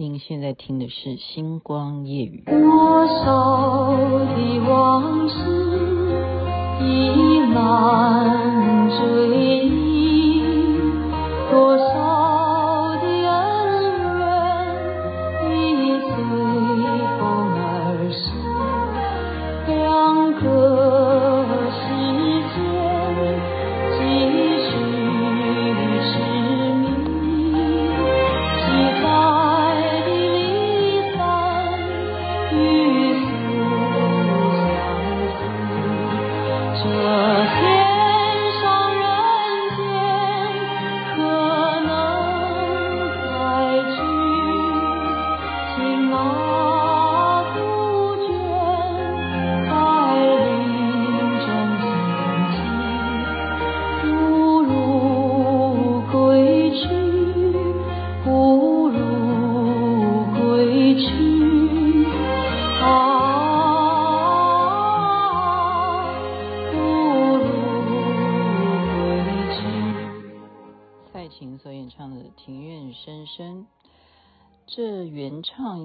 您现在听的是《星光夜语》。多少的往事已满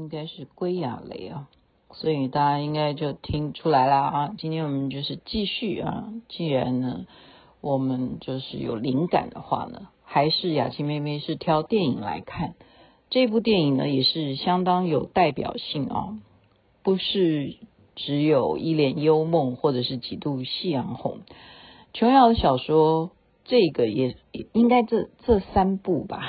应该是归亚蕾啊，所以大家应该就听出来了啊。今天我们就是继续啊，既然呢，我们就是有灵感的话呢，还是雅琪妹妹是挑电影来看。这部电影呢，也是相当有代表性啊，不是只有一帘幽梦或者是几度夕阳红。琼瑶的小说，这个也应该这这三部吧。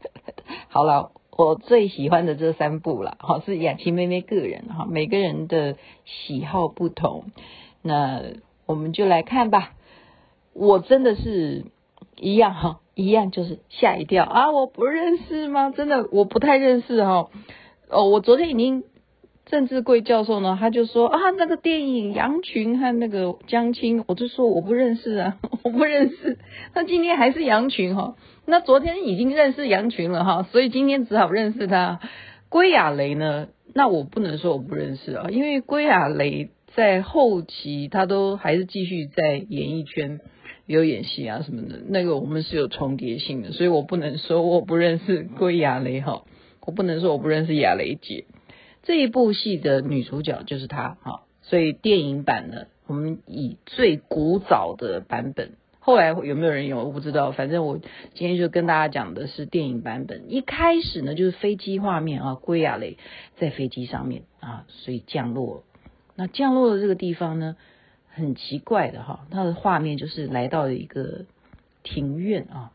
好了，我最喜欢的这三部了，哈，是雅琪妹妹个人哈，每个人的喜好不同，那我们就来看吧。我真的是一样哈，一样就是吓一跳啊！我不认识吗？真的我不太认识哈。哦，我昨天已经。郑志贵教授呢，他就说啊，那个电影杨群和那个江青，我就说我不认识啊，我不认识。那今天还是杨群哈，那昨天已经认识杨群了哈，所以今天只好认识他。归亚蕾呢，那我不能说我不认识啊，因为归亚蕾在后期他都还是继续在演艺圈有演戏啊什么的，那个我们是有重叠性的，所以我不能说我不认识归亚蕾哈，我不能说我不认识亚蕾姐。这一部戏的女主角就是她，哈，所以电影版呢，我们以最古早的版本，后来有没有人有我不知道，反正我今天就跟大家讲的是电影版本。一开始呢，就是飞机画面啊，归亚蕾在飞机上面啊，所以降落。那降落的这个地方呢，很奇怪的哈，它的画面就是来到了一个庭院啊，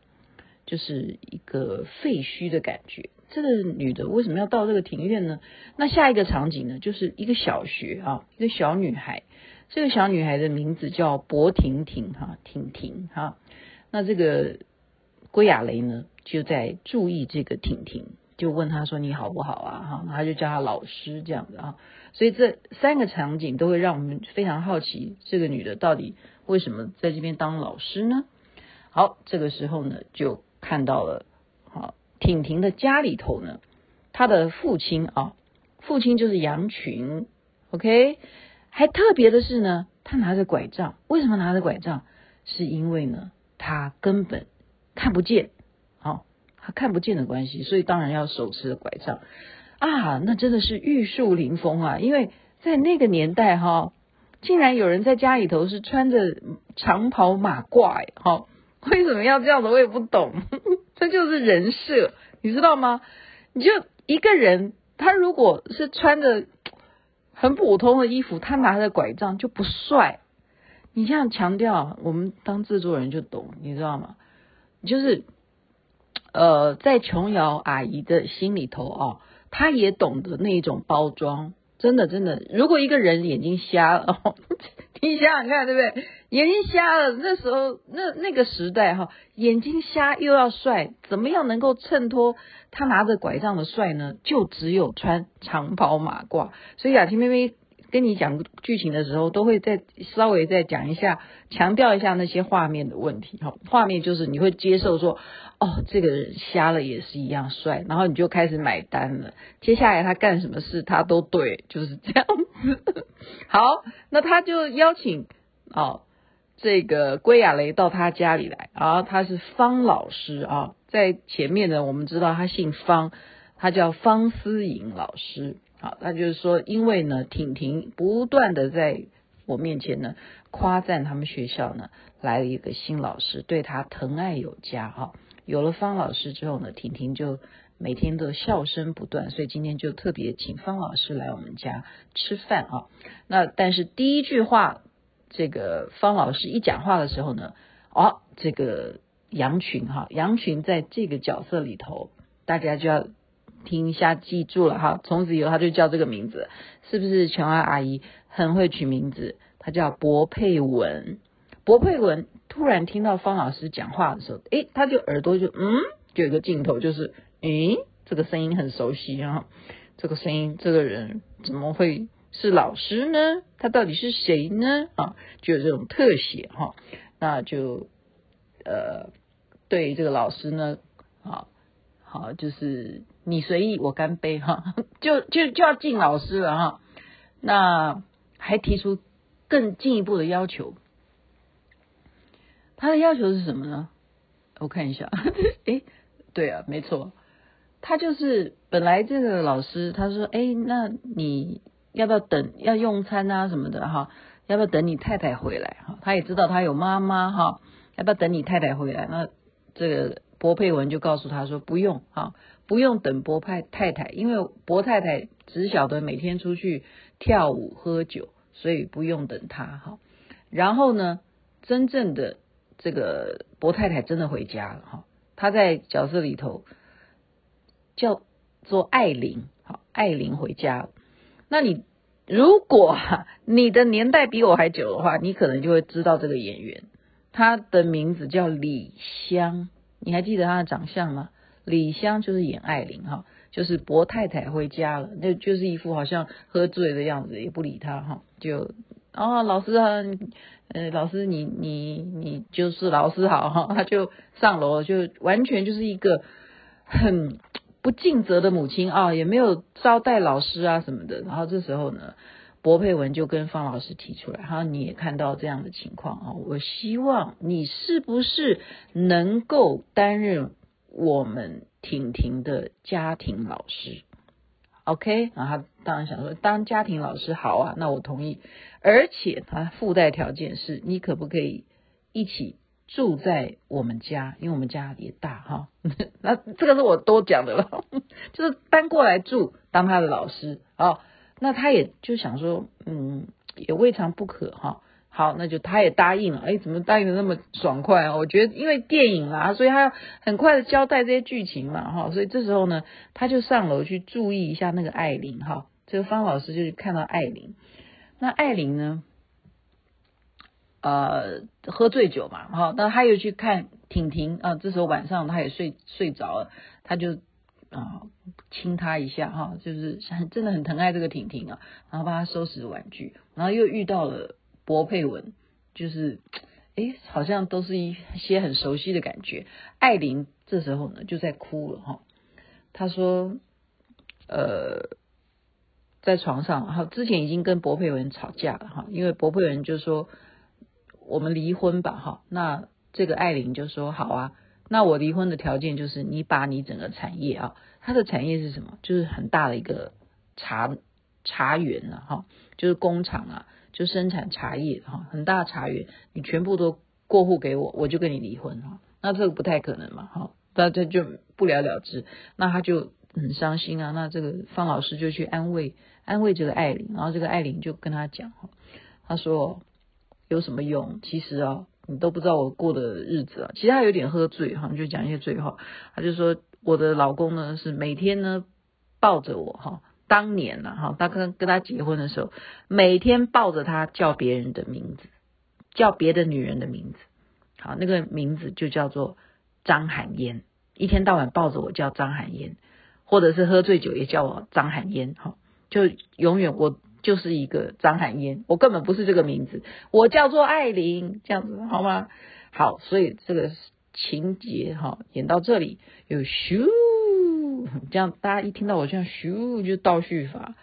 就是一个废墟的感觉。这个女的为什么要到这个庭院呢？那下一个场景呢，就是一个小学啊，一个小女孩。这个小女孩的名字叫薄婷婷哈，婷婷哈。那这个归亚蕾呢，就在注意这个婷婷，就问她说：“你好不好啊？”哈，她就叫她老师这样子啊。所以这三个场景都会让我们非常好奇，这个女的到底为什么在这边当老师呢？好，这个时候呢，就看到了好。婷婷的家里头呢，她的父亲啊，父亲就是杨群，OK，还特别的是呢，他拿着拐杖，为什么拿着拐杖？是因为呢，他根本看不见，好、哦，他看不见的关系，所以当然要手持着拐杖啊，那真的是玉树临风啊，因为在那个年代哈、竟然有人在家里头是穿着长袍马褂，哈、哦。为什么要这样子？我也不懂，这就是人设，你知道吗？你就一个人，他如果是穿着很普通的衣服，他拿着拐杖就不帅。你这样强调，我们当制作人就懂，你知道吗？就是呃，在琼瑶阿姨的心里头啊，她也懂得那一种包装。真的，真的，如果一个人眼睛瞎了，你想想看，对不对？眼睛瞎了，那时候那那个时代哈，眼睛瞎又要帅，怎么样能够衬托他拿着拐杖的帅呢？就只有穿长袍马褂。所以雅婷妹妹跟你讲剧情的时候，都会再稍微再讲一下，强调一下那些画面的问题哈。画面就是你会接受说。哦，这个人瞎了也是一样帅，然后你就开始买单了。接下来他干什么事，他都对，就是这样。好，那他就邀请哦，这个归亚雷到他家里来啊。他是方老师啊，在前面呢，我们知道他姓方，他叫方思颖老师。好，那就是说，因为呢，婷婷不断的在我面前呢夸赞他们学校呢来了一个新老师，对他疼爱有加哈。有了方老师之后呢，婷婷就每天都笑声不断，所以今天就特别请方老师来我们家吃饭啊。那但是第一句话，这个方老师一讲话的时候呢，哦，这个羊群哈，羊群在这个角色里头，大家就要。听一下，记住了哈，从此以后他就叫这个名字，是不是琼儿阿姨很会取名字？他叫博佩文，博佩文突然听到方老师讲话的时候，诶，他就耳朵就嗯，就有一个镜头，就是诶，这个声音很熟悉啊，这个声音，这个人怎么会是老师呢？他到底是谁呢？啊，就有这种特写哈，那就呃，对这个老师呢，啊。好，就是你随意，我干杯哈，就就就要敬老师了哈。那还提出更进一步的要求，他的要求是什么呢？我看一下，诶，对啊，没错，他就是本来这个老师他说，诶，那你要不要等要用餐啊什么的哈？要不要等你太太回来哈？他也知道他有妈妈哈，要不要等你太太回来？那这个。博佩文就告诉他说：“不用哈，不用等博派太太，因为博太太只晓得每天出去跳舞喝酒，所以不用等他哈。然后呢，真正的这个博太太真的回家了哈，他在角色里头叫做艾琳，好，艾琳回家了。那你如果你的年代比我还久的话，你可能就会知道这个演员，他的名字叫李湘。”你还记得他的长相吗？李湘就是演艾琳哈，就是博太太回家了，那就是一副好像喝醉的样子，也不理他哈，就哦老师啊，呃老师你你你就是老师好哈，他就上楼就完全就是一个很不尽责的母亲啊，也没有招待老师啊什么的，然后这时候呢。博佩文就跟方老师提出来，哈，你也看到这样的情况啊，我希望你是不是能够担任我们婷婷的家庭老师？OK，然后他当然想说，当家庭老师好啊，那我同意，而且他附带条件是你可不可以一起住在我们家，因为我们家也大哈，那这个是我多讲的了，就是搬过来住当他的老师啊。那他也就想说，嗯，也未尝不可哈。好，那就他也答应了。哎，怎么答应的那么爽快啊？我觉得因为电影啦，所以他要很快的交代这些剧情嘛，哈。所以这时候呢，他就上楼去注意一下那个艾琳哈。这个方老师就去看到艾琳。那艾琳呢，呃，喝醉酒嘛，哈。那他又去看婷婷啊。这时候晚上他也睡睡着了，他就。啊，亲他一下哈，就是很真的很疼爱这个婷婷啊，然后帮他收拾玩具，然后又遇到了博佩文，就是哎，好像都是一些很熟悉的感觉。艾琳这时候呢就在哭了哈，她说，呃，在床上，然后之前已经跟博佩文吵架了哈，因为博佩文就说我们离婚吧哈，那这个艾琳就说好啊。那我离婚的条件就是你把你整个产业啊，它的产业是什么？就是很大的一个茶茶园了哈，就是工厂啊，就生产茶叶哈，很大的茶园，你全部都过户给我，我就跟你离婚哈。那这个不太可能嘛哈，那这就不了了之。那他就很伤心啊。那这个方老师就去安慰安慰这个艾琳，然后这个艾琳就跟他讲哈，他说有什么用？其实啊。你都不知道我过的日子啊，其实他有点喝醉哈，就讲一些醉话。他就说我的老公呢是每天呢抱着我哈，当年呢哈，他跟跟他结婚的时候，每天抱着他叫别人的名字，叫别的女人的名字，好，那个名字就叫做张含烟，一天到晚抱着我叫张含烟，或者是喝醉酒也叫我张含烟，哈，就永远我。就是一个张含烟，我根本不是这个名字，我叫做艾琳，这样子好吗？好，所以这个情节哈演到这里有咻，这样大家一听到我这样咻就倒叙法，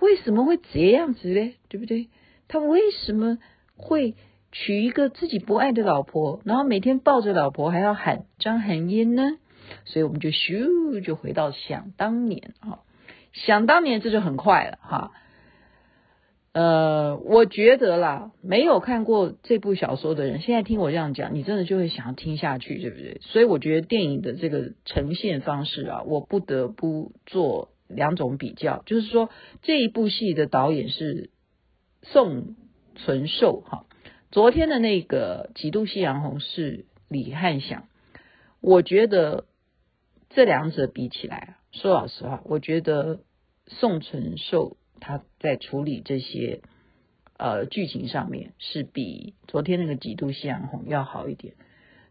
为什么会这样子呢？对不对？他为什么会娶一个自己不爱的老婆，然后每天抱着老婆还要喊张含烟呢？所以我们就咻就回到想当年啊，想当年这就很快了哈。呃，我觉得啦，没有看过这部小说的人，现在听我这样讲，你真的就会想要听下去，对不对？所以我觉得电影的这个呈现方式啊，我不得不做两种比较，就是说这一部戏的导演是宋存寿哈，昨天的那个几度夕阳红是李翰祥，我觉得这两者比起来，说老实话，我觉得宋存寿。他在处理这些呃剧情上面是比昨天那个几度夕阳红要好一点，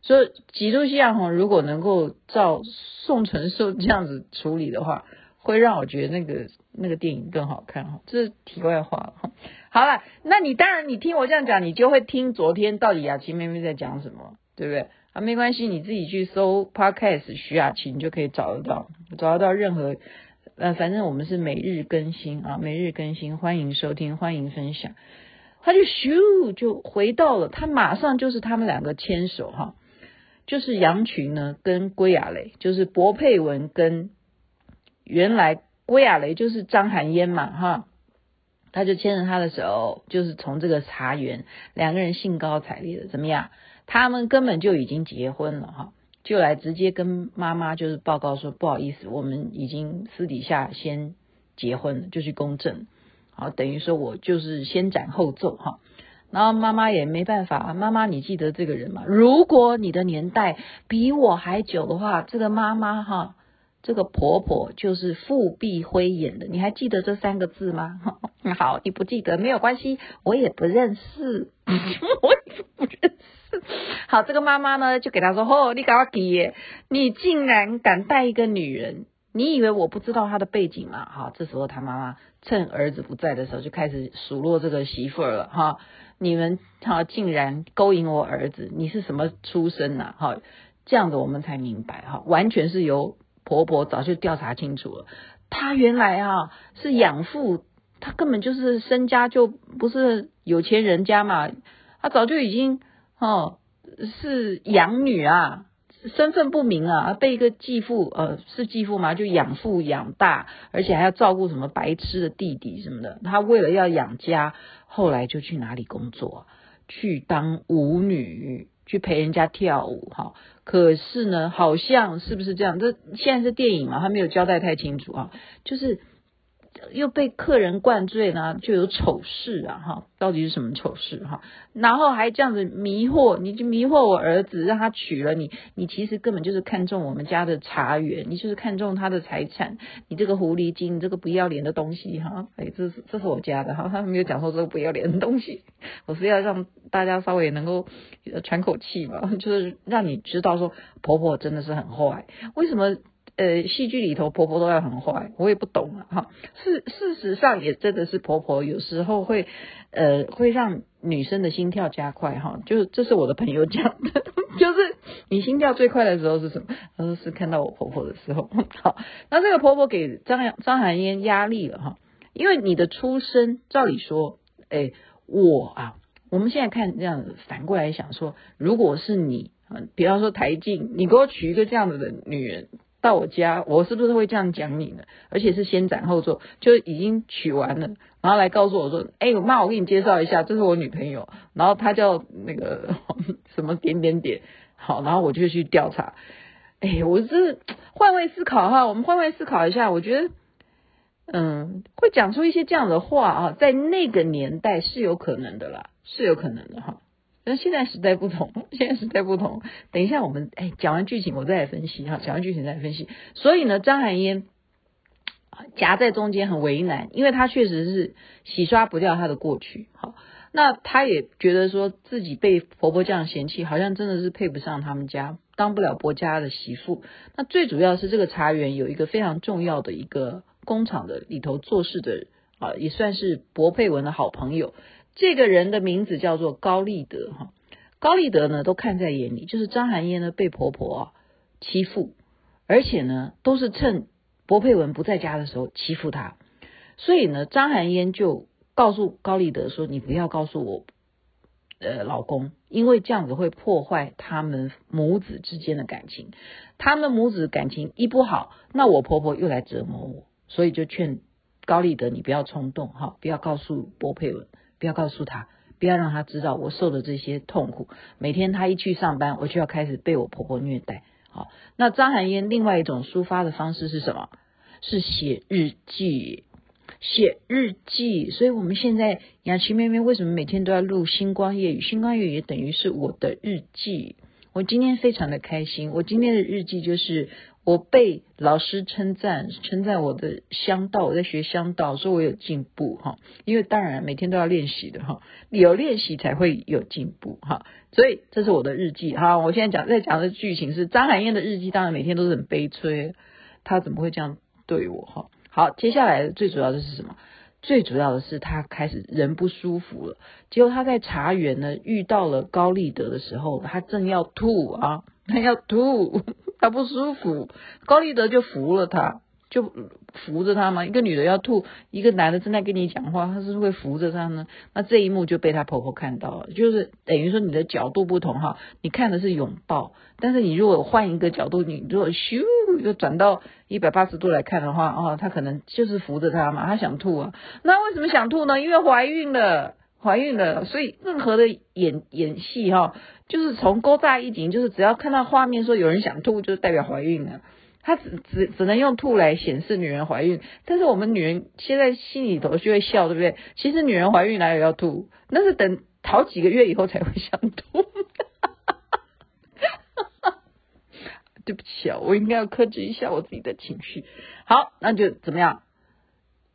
所以几度夕阳红如果能够照宋承寿这样子处理的话，会让我觉得那个那个电影更好看哈。这是题外话了。好了，那你当然你听我这样讲，你就会听昨天到底雅琪妹妹在讲什么，对不对？啊，没关系，你自己去搜 Podcast 徐雅琪，你就可以找得到，找得到任何。呃，反正我们是每日更新啊，每日更新，欢迎收听，欢迎分享。他就咻就回到了，他马上就是他们两个牵手哈，就是杨群呢跟归亚蕾，就是薄佩文跟原来归亚蕾就是张含烟嘛哈，他就牵着他的手，就是从这个茶园，两个人兴高采烈的怎么样？他们根本就已经结婚了哈。就来直接跟妈妈就是报告说，不好意思，我们已经私底下先结婚了，就去公证，好，等于说我就是先斩后奏哈。然后妈妈也没办法，妈妈你记得这个人吗？如果你的年代比我还久的话，这个妈妈哈，这个婆婆就是富碧辉演的，你还记得这三个字吗？好，你不记得没有关系，我也不认识，我也不认识。好，这个妈妈呢就给他说：“哦，你搞我给耶，你竟然敢带一个女人？你以为我不知道她的背景吗？”好，这时候他妈妈趁儿子不在的时候就开始数落这个媳妇儿了。哈，你们哈竟然勾引我儿子，你是什么出身呐？哈，这样子我们才明白哈，完全是由婆婆早就调查清楚了。她原来啊是养父，她根本就是身家就不是有钱人家嘛，她早就已经。哦，是养女啊，身份不明啊，被一个继父呃，是继父吗？就养父养大，而且还要照顾什么白痴的弟弟什么的。他为了要养家，后来就去哪里工作？去当舞女，去陪人家跳舞。哈，可是呢，好像是不是这样？这现在是电影嘛，他没有交代太清楚啊，就是。又被客人灌醉呢，就有丑事啊哈，到底是什么丑事哈？然后还这样子迷惑，你就迷惑我儿子，让他娶了你，你其实根本就是看中我们家的茶园，你就是看中他的财产，你这个狐狸精，你这个不要脸的东西哈！哎，这是这是我家的哈，他没有讲说这个不要脸的东西，我是要让大家稍微能够喘口气嘛，就是让你知道说婆婆真的是很坏，为什么？呃，戏剧里头婆婆都要很坏，我也不懂啊。哈，事事实上也真的是婆婆有时候会，呃，会让女生的心跳加快哈。就是这是我的朋友讲的，就是你心跳最快的时候是什么？他说是看到我婆婆的时候。好，那这个婆婆给张张含烟压力了哈，因为你的出身，照理说，哎，我啊，我们现在看这样子，反过来想说，如果是你，比方说台静，你给我娶一个这样子的女人。到我家，我是不是会这样讲你呢？而且是先斩后奏，就已经娶完了，然后来告诉我说：“哎，妈，我给你介绍一下，这是我女朋友。”然后她叫那个 什么点点点，好，然后我就去调查。哎，我是换位思考哈，我们换位思考一下，我觉得，嗯，会讲出一些这样的话啊，在那个年代是有可能的啦，是有可能的哈。那现在时代不同，现在时代不同。等一下，我们哎讲完剧情，我再来分析哈。讲完剧情再来分析。所以呢，张含烟夹在中间很为难，因为她确实是洗刷不掉她的过去。好，那她也觉得说自己被婆婆这样嫌弃，好像真的是配不上他们家，当不了婆家的媳妇。那最主要是这个茶园有一个非常重要的一个工厂的里头做事的啊，也算是薄佩文的好朋友。这个人的名字叫做高立德哈，高立德呢都看在眼里，就是张含烟呢被婆婆欺负，而且呢都是趁薄佩文不在家的时候欺负她，所以呢张含烟就告诉高立德说：“你不要告诉我，呃老公，因为这样子会破坏他们母子之间的感情。他们母子感情一不好，那我婆婆又来折磨我，所以就劝高立德，你不要冲动哈，不要告诉波佩文，不要告诉他，不要让他知道我受的这些痛苦。每天他一去上班，我就要开始被我婆婆虐待。好，那张含烟另外一种抒发的方式是什么？是写日记。写日记，所以我们现在雅琪妹妹为什么每天都要录星光夜语？星光夜语也等于是我的日记。我今天非常的开心，我今天的日记就是我被老师称赞，称赞我的香道，我在学香道，说我有进步哈。因为当然每天都要练习的哈，有练习才会有进步哈。所以这是我的日记哈。我现在讲在讲的剧情是张含燕的日记，当然每天都是很悲催，她怎么会这样对我哈？好，接下来最主要的是什么？最主要的是她开始人不舒服了。结果她在茶园呢遇到了高立德的时候，她正要吐啊，她要吐，他不舒服，高立德就扶了他。就扶着他嘛，一个女的要吐，一个男的正在跟你讲话，他是会扶着他呢？那这一幕就被他婆婆看到了，就是等于说你的角度不同哈，你看的是拥抱，但是你如果换一个角度，你如果咻就转到一百八十度来看的话，哦，他可能就是扶着他嘛，他想吐啊，那为什么想吐呢？因为怀孕了，怀孕了，所以任何的演演戏哈，就是从勾大一景，就是只要看到画面说有人想吐，就代表怀孕了。他只只只能用吐来显示女人怀孕，但是我们女人现在心里头就会笑，对不对？其实女人怀孕哪有要吐？那是等好几个月以后才会想吐。对不起啊，我应该要克制一下我自己的情绪。好，那就怎么样？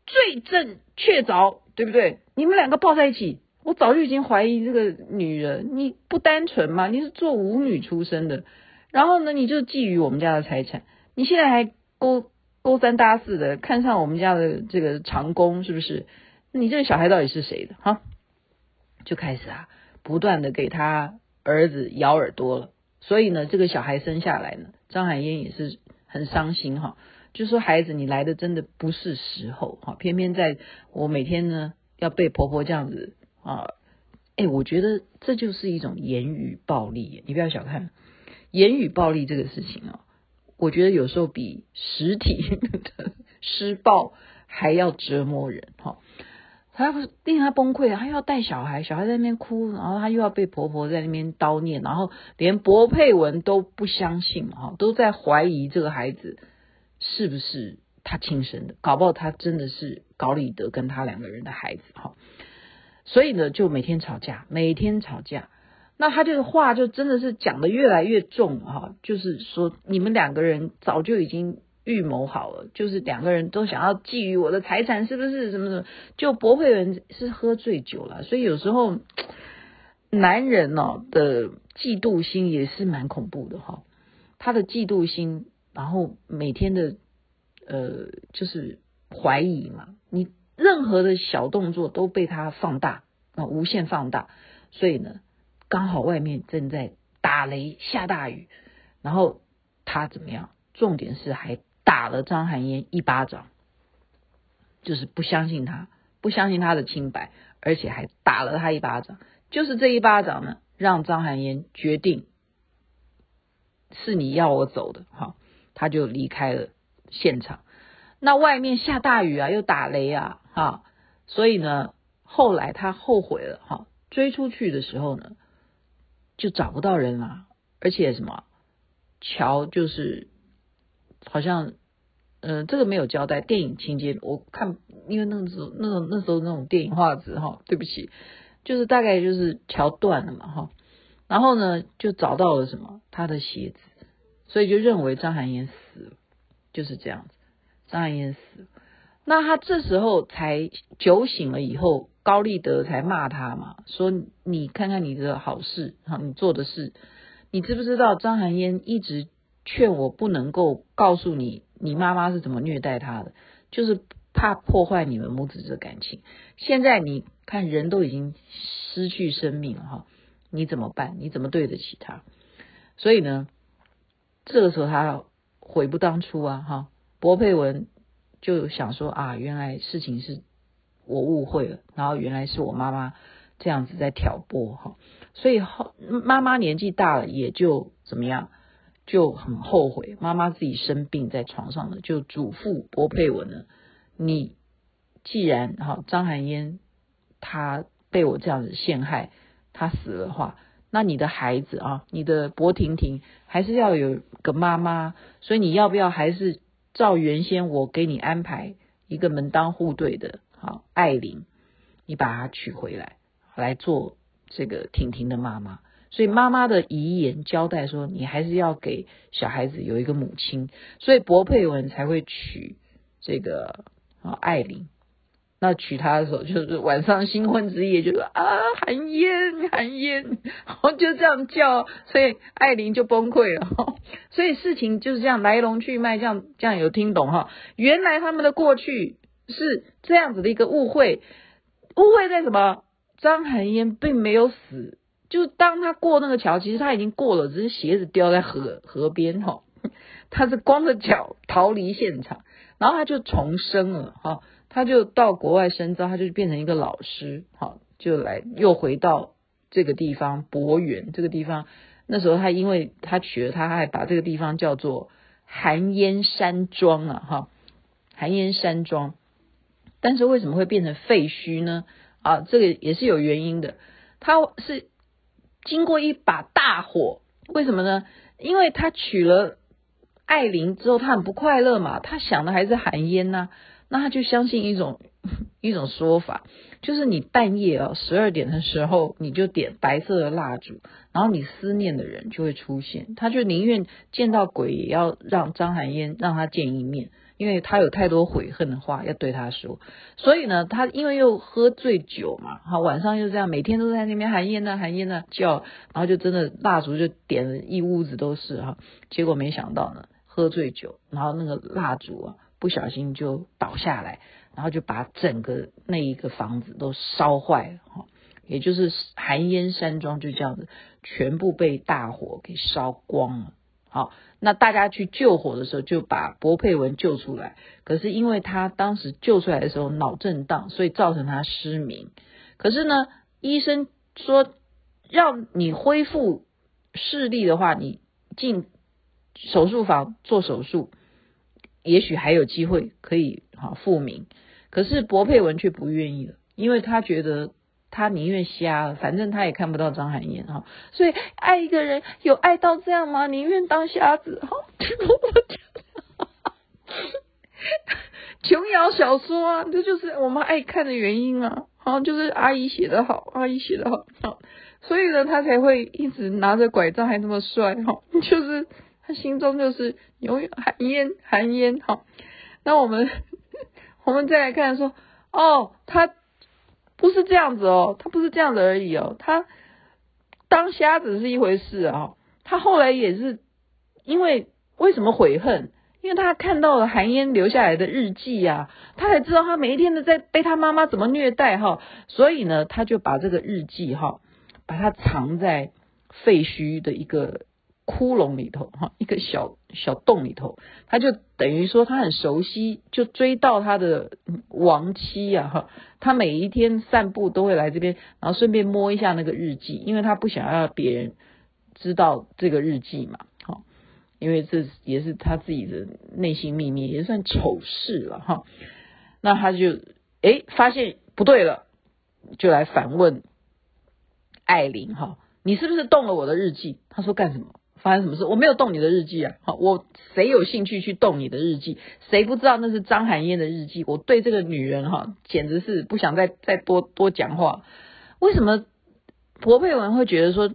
罪证确凿，对不对？你们两个抱在一起，我早就已经怀疑这个女人，你不单纯嘛？你是做舞女出身的，然后呢，你就觊觎我们家的财产。你现在还勾勾三搭四的看上我们家的这个长工是不是？你这个小孩到底是谁的？哈，就开始啊，不断的给他儿子咬耳朵了。所以呢，这个小孩生下来呢，张海燕也是很伤心哈，就说孩子你来的真的不是时候哈，偏偏在我每天呢要被婆婆这样子啊，哎，我觉得这就是一种言语暴力，你不要小看言语暴力这个事情啊。我觉得有时候比实体的施暴还要折磨人哈，他令他崩溃，他要带小孩，小孩在那边哭，然后他又要被婆婆在那边叨念，然后连薄佩文都不相信哈，都在怀疑这个孩子是不是他亲生的，搞不好他真的是高立德跟他两个人的孩子哈，所以呢，就每天吵架，每天吵架。那他这个话就真的是讲得越来越重哈，就是说你们两个人早就已经预谋好了，就是两个人都想要觊觎我的财产，是不是？什么什么？就薄佩文是喝醉酒了，所以有时候男人哦的嫉妒心也是蛮恐怖的哈，他的嫉妒心，然后每天的呃就是怀疑嘛，你任何的小动作都被他放大啊，无限放大，所以呢。刚好外面正在打雷下大雨，然后他怎么样？重点是还打了张含烟一巴掌，就是不相信他，不相信他的清白，而且还打了他一巴掌。就是这一巴掌呢，让张含烟决定是你要我走的，哈，他就离开了现场。那外面下大雨啊，又打雷啊，哈，所以呢，后来他后悔了，哈，追出去的时候呢。就找不到人了，而且什么桥就是好像，嗯、这个没有交代。电影情节我看，因为那个时候那种那时候那种电影画质哈，对不起，就是大概就是桥断了嘛哈，然后呢就找到了什么他的鞋子，所以就认为张含烟死了，就是这样子，张含烟死了。那他这时候才酒醒了以后。高立德才骂他嘛，说你看看你的好事哈，你做的事，你知不知道张含烟一直劝我不能够告诉你，你妈妈是怎么虐待他的，就是怕破坏你们母子的感情。现在你看人都已经失去生命了哈，你怎么办？你怎么对得起他？所以呢，这个时候他悔不当初啊哈。薄佩文就想说啊，原来事情是。我误会了，然后原来是我妈妈这样子在挑拨哈，所以后妈妈年纪大了也就怎么样，就很后悔。妈妈自己生病在床上了，就嘱咐薄佩文呢，你既然哈张含烟他被我这样子陷害，他死了的话，那你的孩子啊，你的柏婷婷还是要有个妈妈，所以你要不要还是照原先我给你安排一个门当户对的，好艾琳，你把她娶回来，来做这个婷婷的妈妈。所以妈妈的遗言交代说，你还是要给小孩子有一个母亲，所以薄佩文才会娶这个啊艾琳。那娶她的时候，就是晚上新婚之夜，就说啊，含烟，含烟，然后就这样叫，所以爱玲就崩溃了。所以事情就是这样来龙去脉，这样这样有听懂哈？原来他们的过去是这样子的一个误会，误会在什么？张含烟并没有死，就当他过那个桥，其实他已经过了，只是鞋子掉在河河边哈，他是光着脚逃离现场，然后他就重生了哈。他就到国外深造，他就变成一个老师，好，就来又回到这个地方博园这个地方。那时候他因为他娶了她，还把这个地方叫做寒烟山庄啊，哈，寒烟山庄。但是为什么会变成废墟呢？啊，这个也是有原因的。他是经过一把大火，为什么呢？因为他娶了艾琳之后，他很不快乐嘛，他想的还是寒烟呐、那他就相信一种 一种说法，就是你半夜啊十二点的时候，你就点白色的蜡烛，然后你思念的人就会出现。他就宁愿见到鬼，也要让张含烟让他见一面，因为他有太多悔恨的话要对他说。所以呢，他因为又喝醉酒嘛，好晚上又这样，每天都在那边含烟呐含烟呐叫，然后就真的蜡烛就点了一屋子都是哈。结果没想到呢，喝醉酒，然后那个蜡烛啊。不小心就倒下来，然后就把整个那一个房子都烧坏了哈，也就是寒烟山庄就这样子全部被大火给烧光了。好，那大家去救火的时候就把薄佩文救出来，可是因为他当时救出来的时候脑震荡，所以造成他失明。可是呢，医生说让你恢复视力的话，你进手术房做手术。也许还有机会可以哈复明，可是薄佩文却不愿意了，因为他觉得他宁愿瞎，反正他也看不到张含烟哈，所以爱一个人有爱到这样吗？宁愿当瞎子 哈。琼瑶小说啊，这就是我们爱看的原因啊，好，就是阿姨写得好，阿姨写得好，好，所以呢，他才会一直拿着拐杖还那么帅哈，就是。他心中就是永远含烟含烟，好，那我们我们再来看说，哦，他不是这样子哦，他不是这样子而已哦，他当瞎子是一回事啊，他后来也是因为为什么悔恨？因为他看到了含烟留下来的日记呀，他才知道他每一天都在被他妈妈怎么虐待哈，所以呢，他就把这个日记哈，把它藏在废墟的一个。窟窿里头哈，一个小小洞里头，他就等于说他很熟悉，就追到他的亡妻呀哈，他每一天散步都会来这边，然后顺便摸一下那个日记，因为他不想要别人知道这个日记嘛，哈，因为这也是他自己的内心秘密，也算丑事了哈。那他就诶发现不对了，就来反问艾琳哈，你是不是动了我的日记？他说干什么？发生什么事？我没有动你的日记啊！好，我谁有兴趣去动你的日记？谁不知道那是张含烟的日记？我对这个女人哈，简直是不想再再多多讲话。为什么薄佩文会觉得说，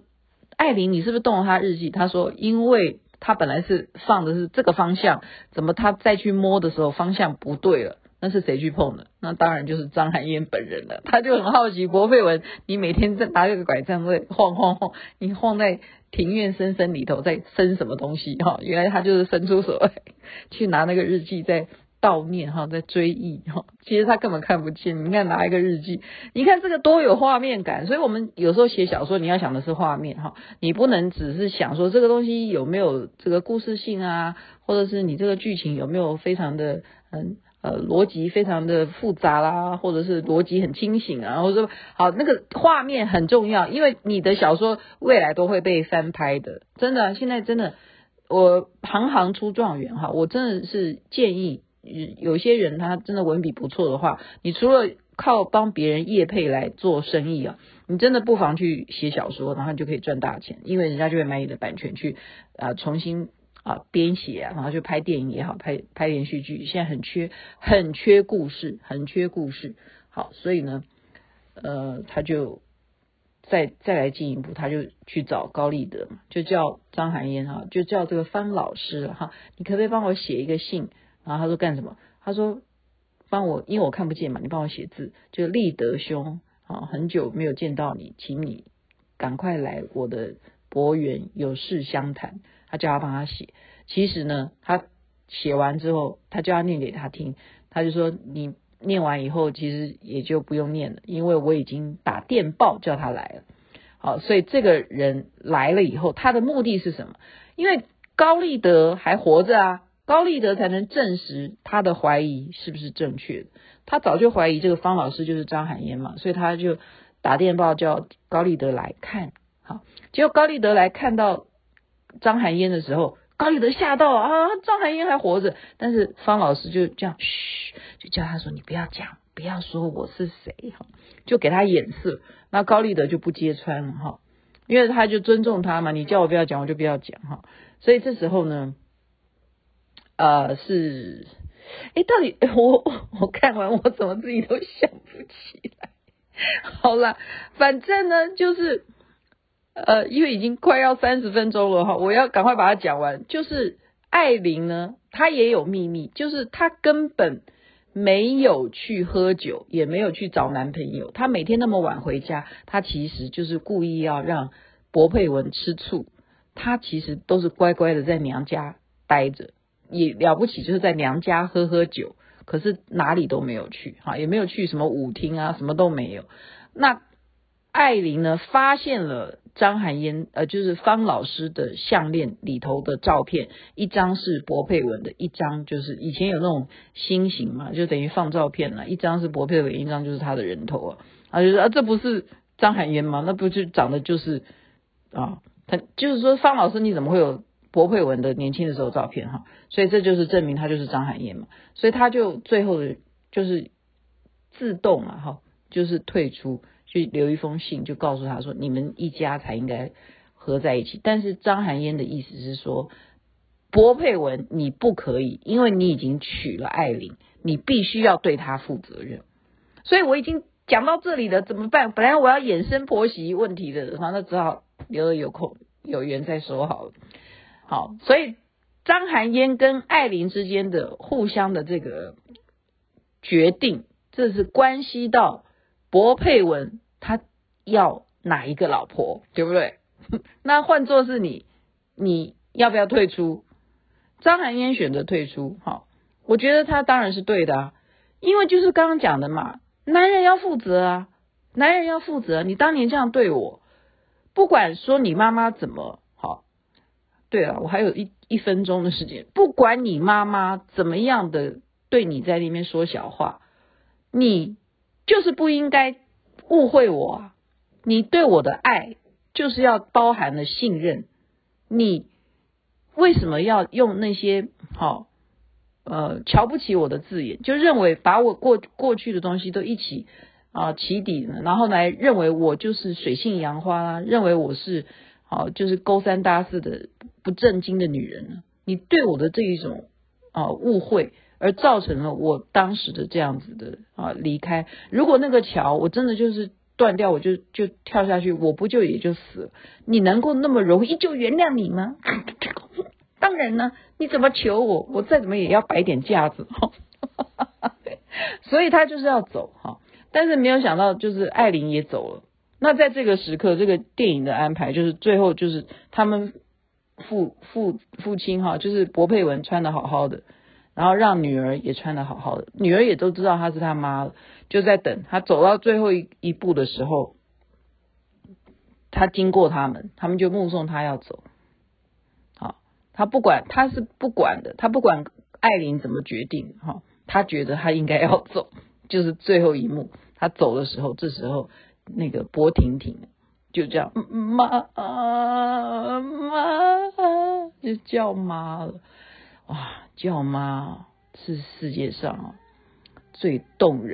艾琳你是不是动了她日记？他说，因为他本来是放的是这个方向，怎么他再去摸的时候方向不对了？那是谁去碰的？那当然就是张含烟本人了。他就很好奇，薄佩文，你每天在拿这个拐杖在晃晃晃，你晃在。庭院深深里头在生什么东西哈？原来他就是伸出手来 去拿那个日记在悼念哈，在追忆哈。其实他根本看不见。你看拿一个日记，你看这个多有画面感。所以我们有时候写小说，你要想的是画面哈，你不能只是想说这个东西有没有这个故事性啊，或者是你这个剧情有没有非常的嗯呃逻辑非常的复杂啦，或者是逻辑很清醒啊，或者说好那个画面很重要，因为你的小说未来都会被翻拍的，真的，现在真的我行行出状元哈，我真的是建议有些人他真的文笔不错的话，你除了靠帮别人业配来做生意啊，你真的不妨去写小说，然后你就可以赚大钱，因为人家就会买你的版权去啊、重新啊编写啊，然后就拍电影也好，拍拍连续剧，现在很缺很缺故事，很缺故事。好，所以呢，呃，他就再再来进一步，他就去找高立德嘛，就叫张含烟哈，就叫这个方老师哈，你可不可以帮我写一个信？然后他说干什么？他说。帮我，因为我看不见嘛，你帮我写字。就立德兄啊，很久没有见到你，请你赶快来我的博园，有事相谈。他叫他帮他写。其实呢，他写完之后，他就要念给他听。他就说，你念完以后，其实也就不用念了，因为我已经打电报叫他来了。好，所以这个人来了以后，他的目的是什么？因为高立德还活着啊。高立德才能证实他的怀疑是不是正确的。他早就怀疑这个方老师就是张含烟嘛，所以他就打电报叫高立德来看。好，结果高立德来看到张含烟的时候，高立德吓到啊，张含烟还活着。但是方老师就这样，嘘，就叫他说：“你不要讲，不要说我是谁。”哈，就给他眼色。那高立德就不揭穿了哈，因为他就尊重他嘛。你叫我不要讲，我就不要讲哈。所以这时候呢。呃，是，哎，到底 我我看完我怎么自己都想不起来。好了，反正呢，就是呃，因为已经快要三十分钟了哈，我要赶快把它讲完。就是艾琳呢，她也有秘密，就是她根本没有去喝酒，也没有去找男朋友。她每天那么晚回家，她其实就是故意要让柏佩文吃醋。她其实都是乖乖的在娘家待着。也了不起，就是在娘家喝喝酒，可是哪里都没有去，哈，也没有去什么舞厅啊，什么都没有。那艾琳呢，发现了张含烟，呃，就是方老师的项链里头的照片，一张是薄佩文的，一张就是以前有那种心形嘛，就等于放照片了，一张是薄佩文，一张就是他的人头啊，啊，就是啊，这不是张含烟吗？那不就长得就是啊，他就是说方老师你怎么会有？薄佩文的年轻的时候照片哈，所以这就是证明他就是张含烟嘛，所以他就最后的就是自动了哈，就是退出，去留一封信，就告诉他说，你们一家才应该合在一起。但是张含烟的意思是说，薄佩文你不可以，因为你已经娶了艾琳，你必须要对她负责任。所以我已经讲到这里了，怎么办？本来我要衍生婆媳问题的，那只好留了有空有缘再说好了。好，所以张含烟跟艾琳之间的互相的这个决定，这是关系到薄佩文他要哪一个老婆，对不对？那换做是你，你要不要退出？张含烟选择退出，好，我觉得他当然是对的啊，因为就是刚刚讲的嘛，男人要负责啊，男人要负责，你当年这样对我，不管说你妈妈怎么好。对了，我还有一一分钟的时间。不管你妈妈怎么样的对你在那边说小话，你就是不应该误会我啊！你对我的爱就是要包含了信任。你为什么要用那些好呃瞧不起我的字眼，就认为把我过过去的东西都一起啊起底呢？然后来认为我就是水性杨花啦，认为我是。哦，就是勾三搭四的不正经的女人呢，你对我的这一种啊误会，而造成了我当时的这样子的啊离开。如果那个桥我真的就是断掉，我就就跳下去，我不就也就死了？你能够那么容易就原谅你吗？当然呢，你怎么求我，我再怎么也要摆点架子。所以他就是要走哈，但是没有想到，就是艾琳也走了。那在这个时刻，这个电影的安排就是最后就是他们父父父亲哈，就是薄佩文穿得好好的，然后让女儿也穿的好好的，女儿也都知道她是他妈了，就在等他走到最后一一步的时候，他经过他们，他们就目送他要走。好，他不管，他是不管的，他不管艾琳怎么决定。好，他觉得他应该要走，就是最后一幕，他走的时候，这时候那个薄婷婷就这样，妈妈。就叫妈了。哇，叫妈是世界上最动人。